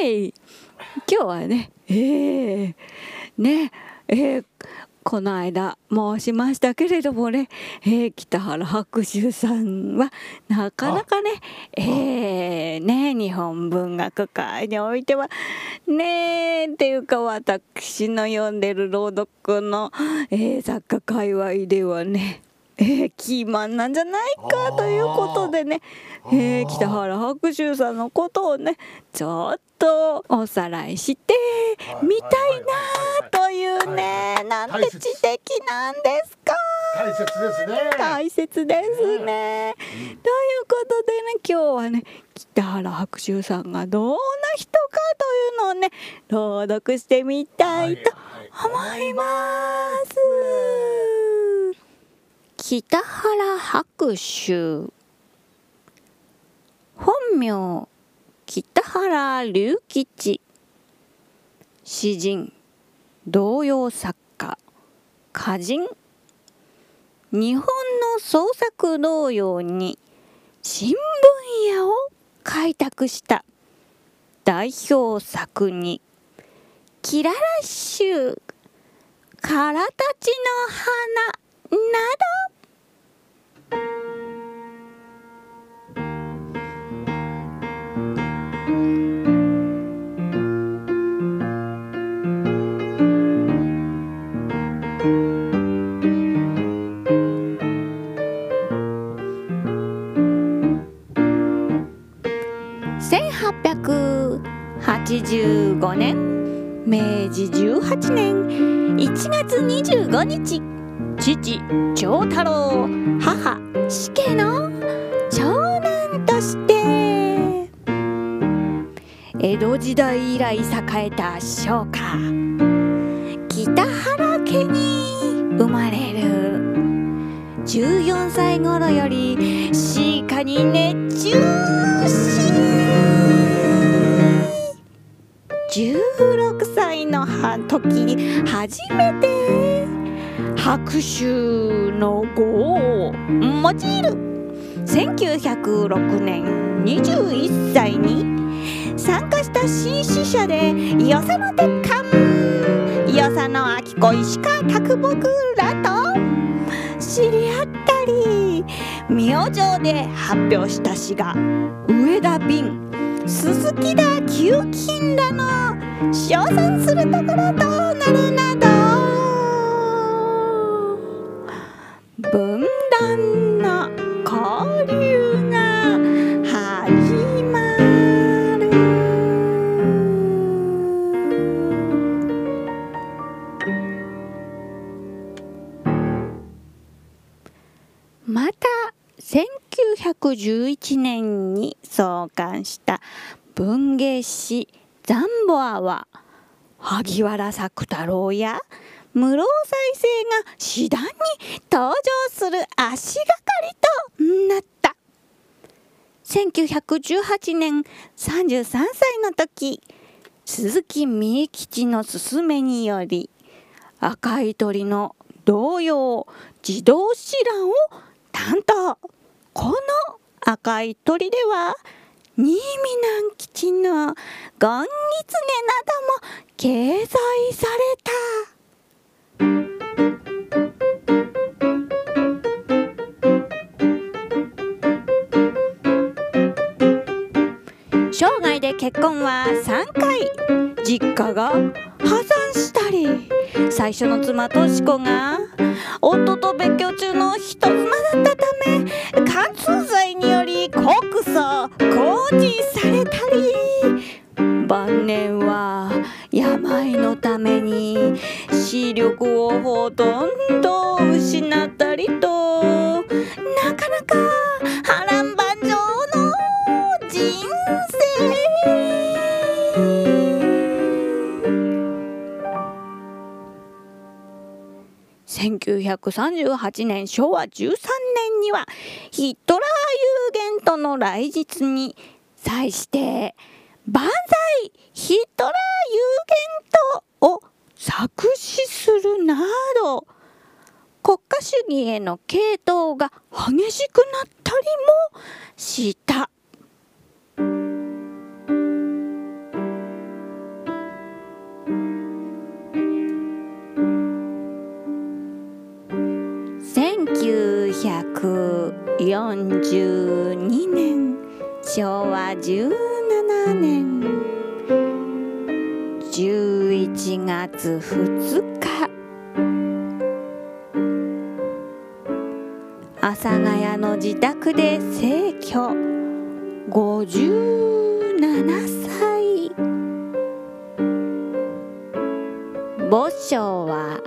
はい。今日はねえー、ねえー、この間申しましたけれどもね、えー、北原白秋さんはなかなかねえー、ね日本文学界においてはねっていうか私の読んでる朗読の、えー、作家界隈ではねえー、キーマンなんじゃないかということでね、えー、北原白秋さんのことをねちょっとおさらいしてみたいなというねなんて知的なんですか。大切。ですね。大切ですね、ということでね今日はね北原白秋さんがどんな人かというのをね朗読してみたいと思います。北原白秋。本名北原隆吉。詩人童謡作家。歌人。日本の創作童謡に新聞屋を開拓した。代表作に「キララ集」「からたちの花」など。1885年。明治18年。1月25日。父長太郎母死家の長男として。江戸時代以来栄えた商家。北原家に生まれる。14歳頃より詩歌に熱中し。16歳の時初めて拍手の語を用いる。1906年21歳に参加した新支社で与謝野鉄幹与謝野明子石川啄木らと。知り合ったり明星で発表した詩が上田瓶鈴木だ給金らの称賛するところとなるなど。分断。1911年に創刊した文芸誌ザンボアは萩原作太郎や室生再生が次第に登場する足がかりとなった。1918年33歳の時鈴木三重吉の勧めにより赤い鳥の童謡自動知覧を担当。赤い鳥では新見南吉のゴンギツネなども掲載された。生涯で結婚は3回。実家が破産したり。最初の妻とし子が夫と別居中の人妻だったため貫通病のために視力をほとんど失ったりとなかなか波乱万丈の人生。1938年昭和13年にはヒットラー有限との来日に際して「万歳ヒトラー有限とを作詞するなど国家主義への傾倒が激しくなったりもした。1942年昭和12年11月2日。阿佐ヶ谷の自宅で逝去。57歳。墓所は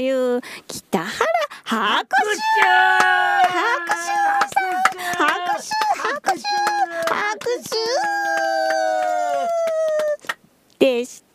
いう北原拍手拍手拍手拍手拍手でした。